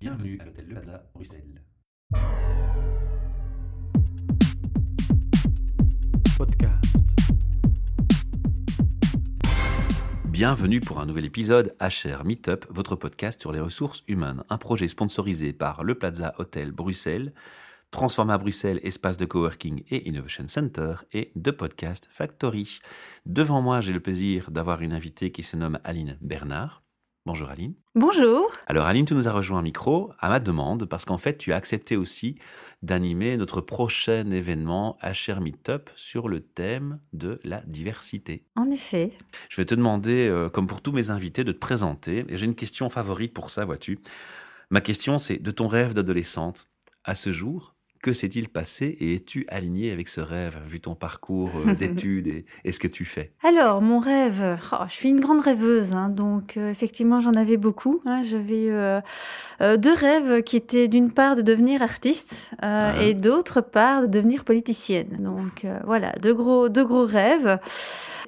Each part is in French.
Bienvenue à l'hôtel Le Plaza, Bruxelles. Podcast. Bienvenue pour un nouvel épisode HR Meetup, votre podcast sur les ressources humaines, un projet sponsorisé par Le Plaza Hotel Bruxelles, Transforma Bruxelles, espace de coworking et innovation center et de podcast Factory. Devant moi, j'ai le plaisir d'avoir une invitée qui se nomme Aline Bernard. Bonjour Aline. Bonjour. Alors Aline, tu nous as rejoint un micro à ma demande parce qu'en fait, tu as accepté aussi d'animer notre prochain événement HR Meetup sur le thème de la diversité. En effet. Je vais te demander, euh, comme pour tous mes invités, de te présenter. Et j'ai une question favorite pour ça, vois-tu. Ma question, c'est de ton rêve d'adolescente à ce jour, que s'est-il passé et es-tu aligné avec ce rêve, vu ton parcours euh, d'études et, et, ce que tu fais? Alors, mon rêve, oh, je suis une grande rêveuse, hein, donc euh, effectivement j'en avais beaucoup. Hein, J'avais euh, euh, deux rêves qui étaient d'une part de devenir artiste Ah. et d'autre part de devenir politicienne. Donc voilà, deux gros, deux gros rêves.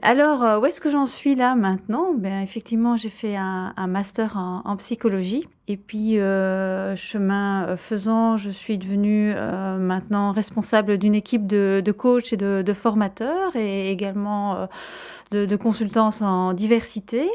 Alors, euh, où est-ce que j'en suis là maintenant? Ben effectivement, j'ai fait un, master en, psychologie. Et puis, euh, chemin euh, faisant, je suis devenue maintenant responsable d'une équipe de, coachs et de, de, formateurs et également de, de consultance en diversité.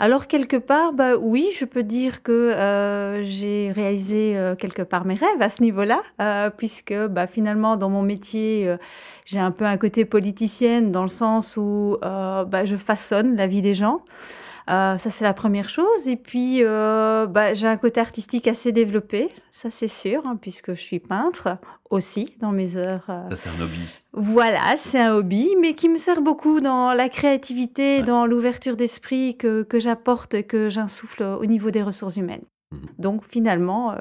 Alors quelque part, bah oui, je peux dire que euh, j'ai réalisé euh, quelque part mes rêves à ce niveau-là, euh, puisque bah, finalement dans mon métier, j'ai un peu un côté politicienne dans le sens où bah, je façonne la vie des gens. Euh, ça c'est la première chose. Et puis euh, bah, j'ai un côté artistique assez développé, ça c'est sûr, hein, puisque je suis peintre aussi dans mes heures. Ça c'est un hobby. Voilà, c'est un hobby, mais qui me sert beaucoup dans la créativité, Ouais. dans l'ouverture d'esprit que, que j'apporte et que j'insuffle au niveau des ressources humaines. Mhm. Donc finalement, euh,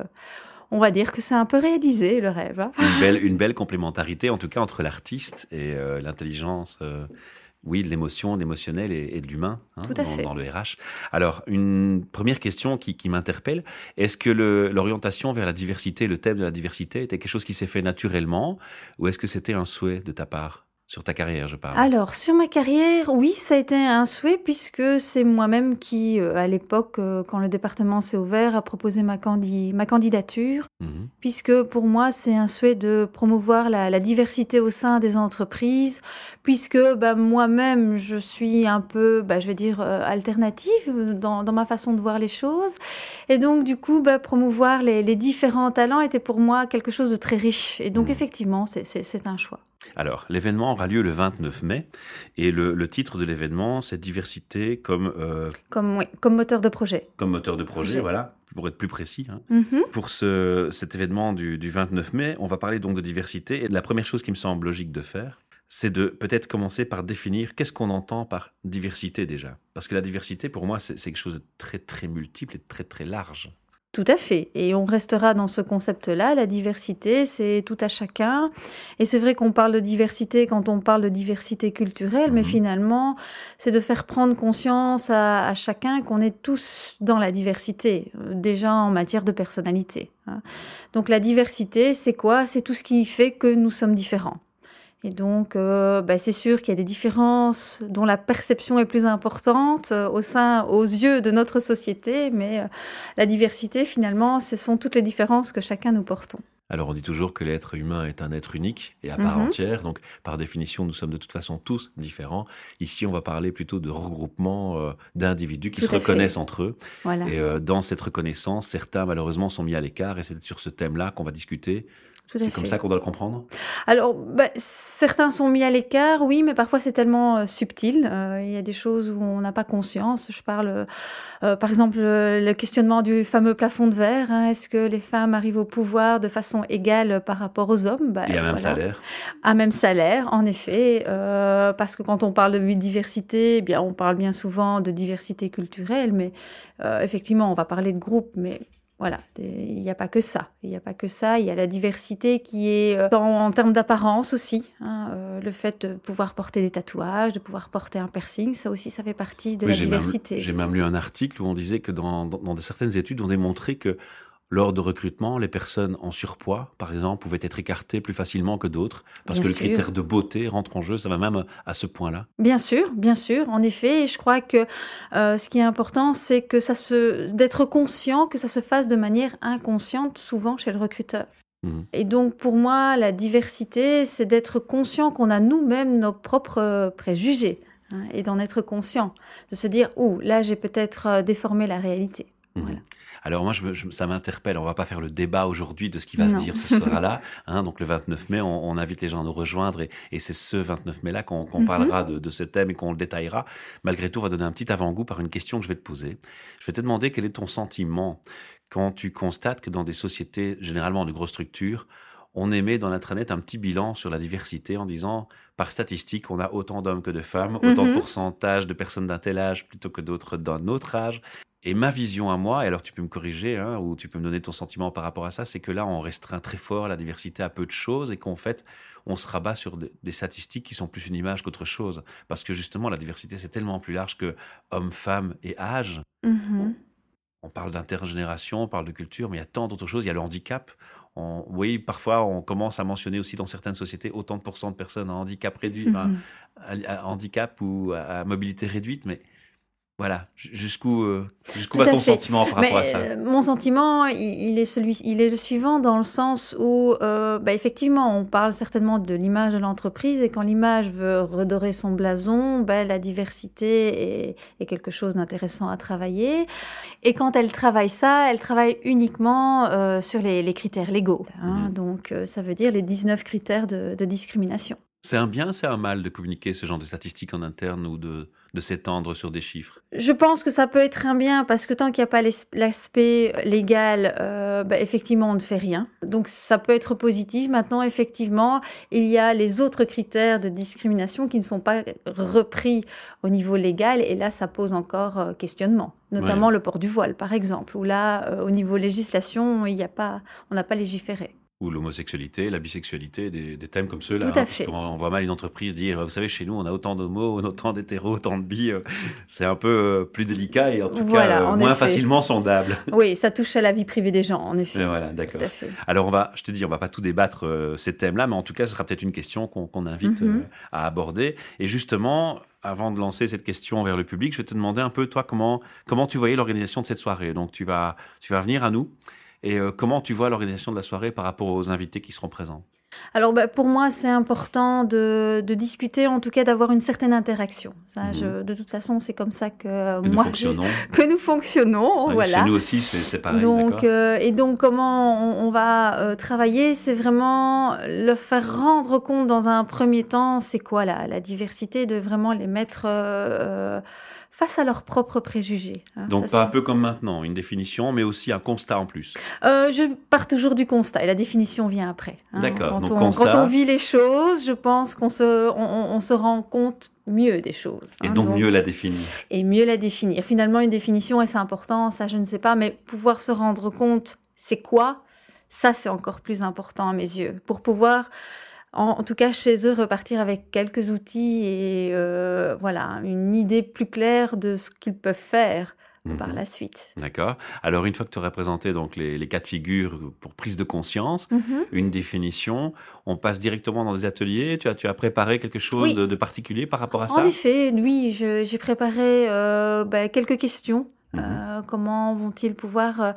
on va dire que c'est un peu réalisé le rêve. hein. Une belle, une belle complémentarité, en tout cas, entre l'artiste et euh, l'intelligence. euh, oui, de l'émotion, de l'émotionnel et, et de l'humain hein, dans, le RH. Alors, une première question qui, qui m'interpelle, est-ce que l'orientation vers la diversité, le thème de la diversité, était quelque chose qui s'est fait naturellement ou est-ce que c'était un souhait de ta part? Sur ta carrière, je parle. Alors, sur ma carrière, oui, ça a été un souhait puisque c'est moi-même qui, euh, à l'époque, euh, quand le département s'est ouvert, a proposé ma, candi- ma candidature. Mhm. puisque pour moi, c'est un souhait de promouvoir la, la diversité au sein des entreprises, puisque bah, moi-même, je suis un peu, bah, je vais dire, euh, alternative dans, dans ma façon de voir les choses. Et donc, du coup, bah, promouvoir les, les différents talents était pour moi quelque chose de très riche. Et donc, Mhm. effectivement, c'est un choix. Alors, l'événement aura lieu le 29 mai et le, le titre de l'événement, c'est diversité comme, euh, Comme, oui, comme moteur de projet. comme moteur de projet, Projet. voilà, pour être plus précis. hein. Mhm. Pour ce, cet événement du, du 29 mai, on va parler donc de diversité. Et la première chose qui me semble logique de faire, c'est de peut-être commencer par définir qu'est-ce qu'on entend par diversité déjà. Parce que la diversité, pour moi, c'est c'est quelque chose de très très multiple et de très très large. Tout à fait. Et on restera dans ce concept-là. La diversité, c'est tout à chacun. Et c'est vrai qu'on parle de diversité quand on parle de diversité culturelle, mais Mhm. finalement, c'est de faire prendre conscience à, à chacun qu'on est tous dans la diversité, euh, déjà en matière de personnalité. hein. Donc la diversité, c'est quoi? C'est tout ce qui fait que nous sommes différents. Et donc, euh, bah, c'est sûr qu'il y a des différences dont la perception est plus importante euh, au sein, aux yeux de notre société, mais euh, la diversité, finalement, ce sont toutes les différences que chacun nous portons. Alors on dit toujours que l'être humain est un être unique et à part Mhm. entière, donc par définition nous sommes de toute façon tous différents. Ici on va parler plutôt de regroupement d'individus qui Tout se fait. reconnaissent entre eux. Voilà. Et dans cette reconnaissance, certains malheureusement sont mis à l'écart et c'est sur ce thème-là qu'on va discuter. C'est comme ça qu'on doit le comprendre Alors, bah, certains sont mis à l'écart, oui, mais parfois c'est tellement euh, subtil. Euh, Il y a des choses où on n'a pas conscience. Je parle, euh, par exemple, euh, le questionnement du fameux plafond de verre. hein. Est-ce que les femmes arrivent au pouvoir de façon égale par rapport aux hommes? Bah, Et à même salaire. À même salaire, en effet, euh, parce que quand on parle de diversité, eh bien, on parle bien souvent de diversité culturelle, mais euh, effectivement, on va parler de groupe, mais voilà, il n'y a pas que ça. Il n'y a pas que ça. Il y a la diversité qui est euh, en termes d'apparence aussi. hein, euh, le fait de pouvoir porter des tatouages, de pouvoir porter un piercing, ça aussi, ça fait partie de Oui, la diversité. J'ai même lu un article où on disait que dans, dans, dans de certaines études, on démontrait que lors de recrutement, les personnes en surpoids, par exemple, pouvaient être écartées plus facilement que d'autres, parce que le critère de beauté rentre en jeu, ça va même à ce point-là. Bien sûr, bien sûr, en effet, je crois que euh, ce qui est important, c'est que ça se, d'être conscient, que ça se fasse de manière inconsciente, souvent chez le recruteur. Mmh. Et donc, pour moi, la diversité, c'est d'être conscient qu'on a nous-mêmes nos propres préjugés, hein, et d'en être conscient, de se dire, ouh, là, j'ai peut-être euh, déformé la réalité. Mmh. Voilà. Alors moi, je, ça m'interpelle. On va pas faire le débat aujourd'hui de ce qui va se dire. Ce sera là. Hein, donc le 29 mai, on, invite les gens à nous rejoindre et, c'est ce 29 mai là qu'on mhm. parlera de, ce thème et qu'on le détaillera. Malgré tout, on va donner un petit avant-goût par une question que je vais te poser. Je vais te demander quel est ton sentiment quand tu constates que dans des sociétés généralement de grosses structures, on émet dans l'intranet un petit bilan sur la diversité en disant, par statistique, on a autant d'hommes que de femmes, autant de mhm. pourcentage de personnes d'un tel âge plutôt que d'autres d'un autre âge. Et ma vision à moi, et alors tu peux me corriger, hein, ou tu peux me donner ton sentiment par rapport à ça, c'est que là, on restreint très fort la diversité à peu de choses et qu'en fait, on se rabat sur des statistiques qui sont plus une image qu'autre chose. Parce que justement, la diversité, c'est tellement plus large que hommes, femmes et âge. Mhm. On parle d'intergénération, on parle de culture, mais il y a tant d'autres choses. Il y a le handicap. oui, parfois, on commence à mentionner aussi dans certaines sociétés autant de pourcents de personnes à handicap réduit, mhm. à, handicap ou à mobilité réduite, mais voilà, jusqu'où euh, jusqu'où va ton sentiment par rapport à ça euh, Mon sentiment, il, est celui, il est le suivant dans le sens où, euh, bah, effectivement, on parle certainement de l'image de l'entreprise et quand l'image veut redorer son blason, bah, la diversité est, quelque chose d'intéressant à travailler. Et quand elle travaille ça, elle travaille uniquement sur les, critères légaux. Hein. Mhm. Donc, ça veut dire les 19 critères de, de discrimination. C'est un bien, c'est un mal de communiquer ce genre de statistiques en interne ou de de s'étendre sur des chiffres? Je pense que ça peut être un bien parce que tant qu'il n'y a pas l'aspect légal, euh, bah, effectivement, on ne fait rien. Donc ça peut être positif. Maintenant, effectivement, il y a les autres critères de discrimination qui ne sont pas repris au niveau légal et là, ça pose encore euh, questionnement. Notamment le port du voile, par exemple, où là, euh, au niveau législation, il n'y a pas, on n'a pas légiféré ou l'homosexualité, la bisexualité, des, thèmes comme ceux-là. Tout à hein, fait. on, voit mal une entreprise dire, vous savez, chez nous, on a autant d'homos, autant d'hétéros, autant de bi. Euh, c'est un peu euh, plus délicat et en tout cas euh, moins facilement sondable. Oui, ça touche à la vie privée des gens, en effet. voilà, d'accord. Alors on va, je te dis, on va pas tout débattre ces thèmes-là, mais en tout cas, ce sera peut-être une question qu'on invite mhm. à aborder. Et justement, avant de lancer cette question vers le public, je vais te demander un peu, toi, comment, comment tu voyais l'organisation de cette soirée. Donc, tu vas, tu vas venir à nous et euh, comment tu vois l'organisation de la soirée par rapport aux invités qui seront présents? Alors bah, pour moi, c'est important de, discuter, en tout cas d'avoir une certaine interaction. Ça, mhm. de toute façon, c'est comme ça que, que moi, nous fonctionnons. que nous fonctionnons. voilà. Chez nous aussi, c'est pareil. Donc, euh, et donc, comment on, va euh, travailler, c'est vraiment le faire rendre compte dans un premier temps, c'est quoi la, la, diversité, de vraiment les mettre face à leurs propres préjugés. Hein, Donc pas un peu comme maintenant, une définition, mais aussi un constat en plus. Euh, je pars toujours du constat et la définition vient après. Hein. D'accord. Quand, on, quand on vit les choses, je pense qu'on se, on, se rend compte mieux des choses. Et hein. donc, mieux la définir. Et mieux la définir. Finalement, une définition, et c'est important, ça je ne sais pas, mais pouvoir se rendre compte, c'est quoi? Ça, c'est encore plus important à mes yeux. Pour pouvoir en, tout cas chez eux, repartir avec quelques outils et euh, voilà, une idée plus claire de ce qu'ils peuvent faire par mhm. la suite. D'accord. Alors, une fois que tu aurais présenté donc les, les cas de figure pour prise de conscience, mhm. une définition, on passe directement dans des ateliers. Tu as, tu as préparé quelque chose de, particulier par rapport à ça? En effet, oui, j'ai préparé euh, ben, quelques questions Mhm. Euh, comment vont-ils pouvoir euh,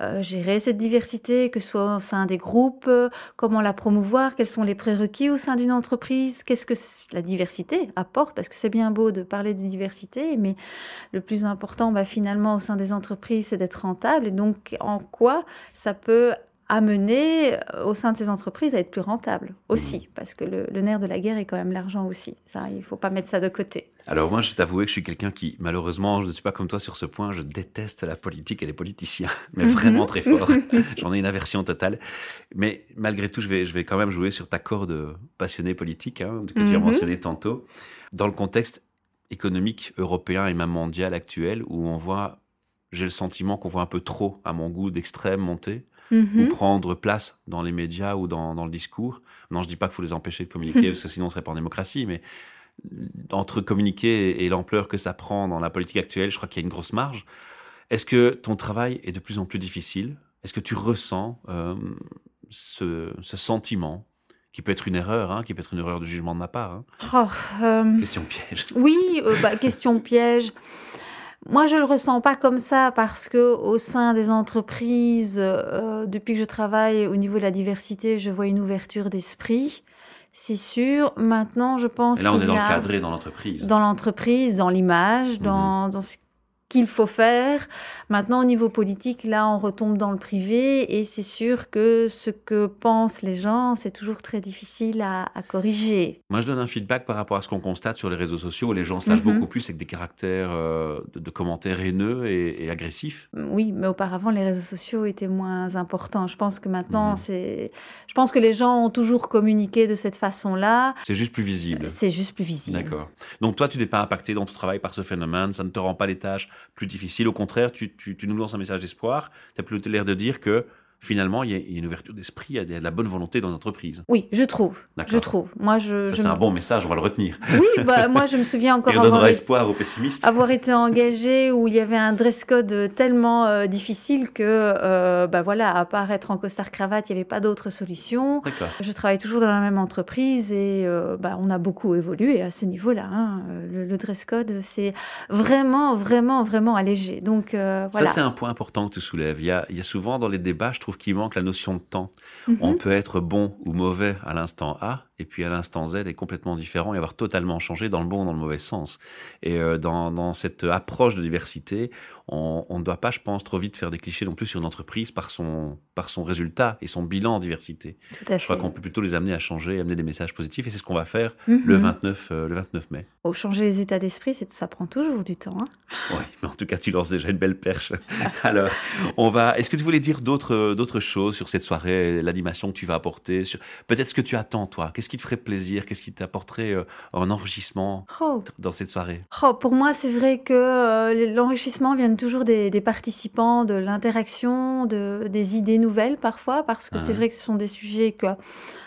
euh, gérer cette diversité, que ce soit au sein des groupes, comment la promouvoir, quels sont les prérequis au sein d'une entreprise, qu'est-ce que la diversité apporte, parce que c'est bien beau de parler de diversité, mais le plus important, bah, finalement, au sein des entreprises, c'est d'être rentable, et donc en quoi ça peut amener euh, au sein de ces entreprises à être plus rentables aussi, mhm. parce que le, nerf de la guerre est quand même l'argent aussi. Ça, il ne faut pas mettre ça de côté. Alors moi, je t'avouer que je suis quelqu'un qui, malheureusement, je ne suis pas comme toi sur ce point, je déteste la politique et les politiciens, mais vraiment très fort. J'en ai une aversion totale. Mais malgré tout, je vais, je vais quand même jouer sur ta corde passionné politique, hein, que tu as mhm. mentionné tantôt, dans le contexte économique européen et même mondial actuel, où on voit, j'ai le sentiment qu'on voit un peu trop, à mon goût, d'extrême monter ou mhm. prendre place dans les médias ou dans, dans le discours. Non, je dis pas qu'il faut les empêcher de communiquer, parce que sinon on serait pas en démocratie, mais entre communiquer et l'ampleur que ça prend dans la politique actuelle, je crois qu'il y a une grosse marge. Est-ce que ton travail est de plus en plus difficile? Est-ce que tu ressens euh, ce, sentiment qui peut être une erreur, hein, qui peut être une erreur de jugement de ma part hein? oh, euh, Question piège. Oui, bah, question piège. Moi, je le ressens pas comme ça parce que au sein des entreprises, depuis que je travaille au niveau de la diversité, je vois une ouverture d'esprit. C'est sûr. Maintenant, je pense. Et là, on est dans le cadré dans l'entreprise. Dans l'entreprise, dans l'image, dans, mhm. dans ce qu'il faut faire. Maintenant, au niveau politique, là, on retombe dans le privé et c'est sûr que ce que pensent les gens, c'est toujours très difficile à, corriger. Moi, je donne un feedback par rapport à ce qu'on constate sur les réseaux sociaux où les gens se lâchent mhm. beaucoup plus avec des caractères euh, de, commentaires haineux et, agressifs. Oui, mais auparavant, les réseaux sociaux étaient moins importants. Je pense que maintenant, mhm. c'est. Je pense que les gens ont toujours communiqué de cette façon-là. C'est juste plus visible. C'est juste plus visible. D'accord. Donc, toi, tu n'es pas impacté dans ton travail par ce phénomène, ça ne te rend pas les tâches plus difficile. Au contraire, tu, tu, nous lances un message d'espoir. Tu as plutôt l'air de dire que finalement, il y, a, une ouverture d'esprit, il y a de la bonne volonté dans l'entreprise. Oui, je trouve. Je trouve. Moi, je. c'est un bon message, on va le retenir. Oui, bah, moi, je me souviens encore. On donnera espoir aux pessimistes. Avoir été engagé où il y avait un dress code tellement euh, difficile que, euh, bah voilà, à part être en costard cravate, il n'y avait pas d'autre solution. Je travaille toujours dans la même entreprise et euh, bah, on a beaucoup évolué à ce niveau-là. Hein. Le, dress code, c'est vraiment, vraiment, vraiment allégé. Donc, voilà. Ça, c'est un point important que tu soulèves. Il y a, il y a souvent dans les débats, je trouve qu'il manque la notion de temps. On mhm. peut être bon ou mauvais à l'instant A, et puis à l'instant Z est complètement différent et avoir totalement changé dans le bon ou dans le mauvais sens. Et euh, dans, dans, cette approche de diversité, on, on, ne doit pas, je pense, trop vite faire des clichés non plus sur une entreprise par son, par son résultat et son bilan en diversité. Tout à je crois qu'on peut plutôt les amener à changer, amener des messages positifs, et c'est ce qu'on va faire le, 29, mhm. euh, le 29 mai. Au changer les états d'esprit, ça prend toujours du temps. Hein oui, mais en tout cas, tu lances déjà une belle perche. Alors, on va. Est-ce que tu voulais dire d'autres, choses sur cette soirée, l'animation que tu vas apporter, sur peut-être ce que tu attends, toi? Qu'est-ce qui te ferait plaisir Qu'est-ce qui t'apporterait euh, un enrichissement oh. dans cette soirée? Oh, Pour moi, c'est vrai que euh, l'enrichissement vient toujours des, participants, de l'interaction, de, des idées nouvelles parfois, parce que c'est ah. vrai que ce sont des sujets que,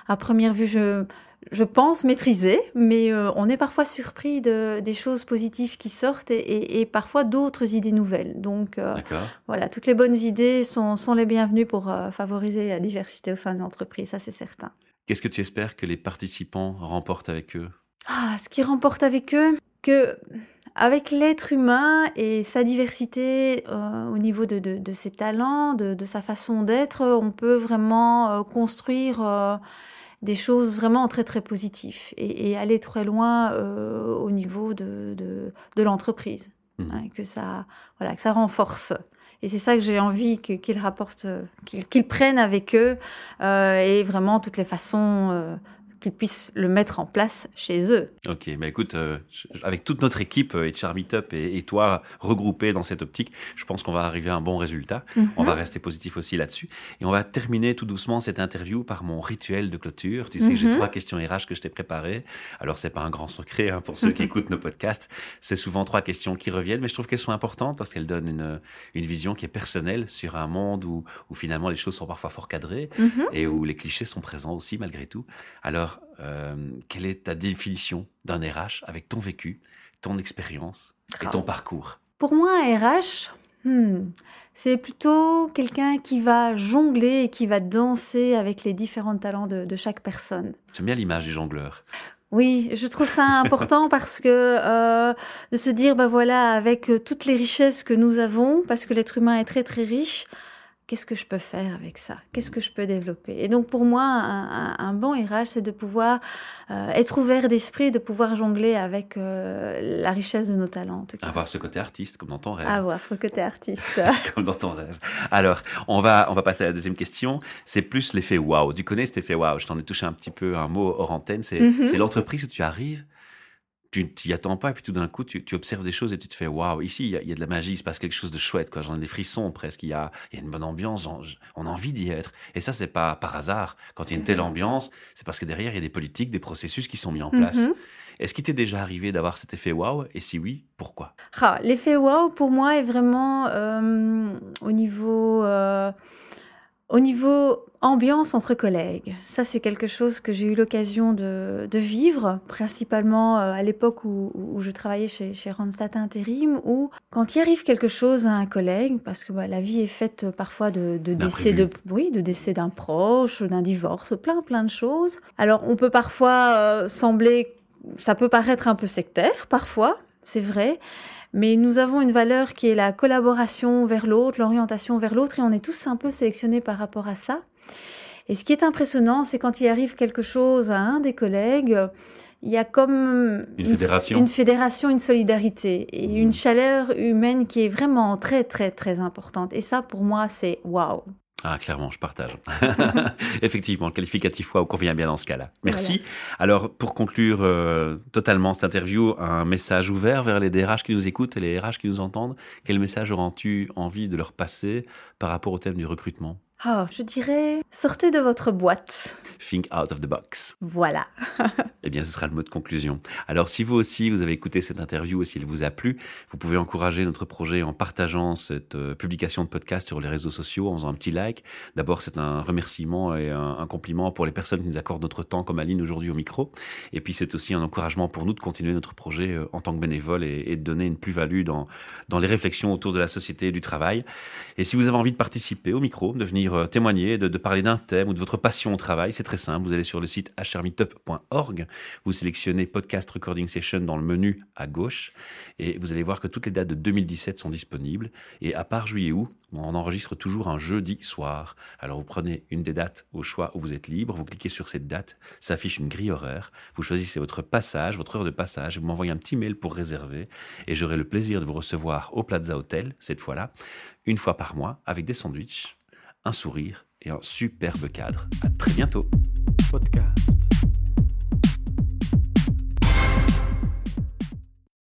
à première vue, je je pense maîtriser, mais euh, on est parfois surpris de, des choses positives qui sortent et, parfois d'autres idées nouvelles. Donc voilà, toutes les bonnes idées sont, sont les bienvenues pour favoriser la diversité au sein des entreprises, ça c'est certain. Qu'est-ce que tu espères que les participants remportent avec eux? Ah, Ce qu'ils remportent avec eux, que avec l'être humain et sa diversité euh, au niveau de, de, ses talents, de, de sa façon d'être, on peut vraiment euh, construire euh, des choses vraiment très très positives et, aller très loin au niveau de, de l'entreprise. Mmh. Hein, que, ça, voilà, que ça renforce. Et c'est ça que j'ai envie qu'ils rapportent, qu'ils prennent avec eux euh, et vraiment toutes les façons euh, qu'ils puissent le mettre en place chez eux. Ok, mais écoute, euh, avec toute notre équipe et Meetup et, et toi regroupés dans cette optique, je pense qu'on va arriver à un bon résultat. Mhm. On va rester positif aussi là-dessus. Et on va terminer tout doucement cette interview par mon rituel de clôture. Tu sais que j'ai mhm. trois questions RH que je t'ai préparées. Alors, c'est pas un grand secret hein, pour ceux qui écoutent nos podcasts. C'est souvent trois questions qui reviennent, mais je trouve qu'elles sont importantes parce qu'elles donnent une, une vision qui est personnelle sur un monde où, où finalement les choses sont parfois fort cadrées mhm. et où les clichés sont présents aussi malgré tout. Alors, euh, quelle est ta définition d'un RH avec ton vécu, ton expérience et ton parcours? Pour moi, un RH, hmm, c'est plutôt quelqu'un qui va jongler et qui va danser avec les différents talents de, chaque personne. J'aime bien l'image du jongleur. Oui, je trouve ça important parce que euh, de se dire, ben voilà, avec toutes les richesses que nous avons, parce que l'être humain est très très riche, qu'est-ce que je peux faire avec ça? Qu'est-ce que je peux développer? Et donc pour moi, un, bon RH, c'est de pouvoir euh, être ouvert d'esprit, de pouvoir jongler avec euh, la richesse de nos talents. Avoir ce côté artiste, comme dans ton rêve. Avoir ce côté artiste. comme dans ton rêve. Alors, on va, on va passer à la deuxième question. C'est plus l'effet wow. Tu connais cet effet wow Je t'en ai touché un petit peu un mot hors antenne. C'est mm-hmm. l'entreprise où tu arrives tu t'y attends pas, et puis tout d'un coup, tu, observes des choses et tu te fais waouh, ici, il y, a de la magie, il se passe quelque chose de chouette, quoi. J'en ai des frissons presque, il y a, y a une bonne ambiance, on a envie d'y être. Et ça, c'est pas par hasard. Quand il y a une telle ambiance, c'est parce que derrière, il y a des politiques, des processus qui sont mis en place. Mm-hmm. Est-ce qu'il t'est déjà arrivé d'avoir cet effet waouh? Et si oui, pourquoi? Ah, L'effet waouh, pour moi, est vraiment euh, au niveau. Euh, au niveau ambiance entre collègues. Ça, c'est quelque chose que j'ai eu l'occasion de, vivre, principalement euh, à l'époque où, je travaillais chez, chez Randstad Intérim, où quand il arrive quelque chose à un collègue, parce que bah, la vie est faite parfois de, décès de, oui, de décès d'un proche, d'un divorce, plein plein de choses. Alors, on peut parfois euh, sembler, ça peut paraître un peu sectaire, parfois, c'est vrai. Mais nous avons une valeur qui est la collaboration vers l'autre, l'orientation vers l'autre, et on est tous un peu sélectionnés par rapport à ça. Et ce qui est impressionnant, c'est quand il arrive quelque chose à un des collègues, il y a comme une, fédération. une fédération, une solidarité et mmh. une chaleur humaine qui est vraiment très très très importante. Et ça, pour moi, c'est waouh. Ah, clairement, je partage. Effectivement, le qualificatif wow convient bien dans ce cas-là. Merci. Alors, pour conclure euh, totalement cette interview, un message ouvert vers les DRH qui nous écoutent et les RH qui nous entendent. Quel message auras-tu envie de leur passer par rapport au thème du recrutement? Oh, je dirais, sortez de votre boîte. Think out of the box. Voilà. eh bien, ce sera le mot de conclusion. Alors, si vous aussi, vous avez écouté cette interview et s'il vous a plu, vous pouvez encourager notre projet en partageant cette euh, publication de podcast sur les réseaux sociaux, en faisant un petit like. D'abord, c'est un remerciement et un, compliment pour les personnes qui nous accordent notre temps, comme Aline aujourd'hui au micro. Et puis, c'est aussi un encouragement pour nous de continuer notre projet euh, en tant que bénévole et, de donner une plus-value dans, dans les réflexions autour de la société et du travail. Et si vous avez envie de participer au micro, de venir euh, témoigner, de, parler d'un thème ou de votre passion au travail, c'est très simple. Vous allez sur le site hrmeetup.org, vous sélectionnez Podcast Recording Session dans le menu à gauche et vous allez voir que toutes les dates de 2017 sont disponibles. Et à part juillet-août, on enregistre toujours un jeudi soir. Alors vous prenez une des dates au choix où vous êtes libre, vous cliquez sur cette date, s'affiche une grille horaire, vous choisissez votre passage, votre heure de passage, vous m'envoyez un petit mail pour réserver et j'aurai le plaisir de vous recevoir au Plaza Hotel, cette fois-là, une fois par mois, avec des sandwichs un sourire et un superbe cadre. À très bientôt. Podcast.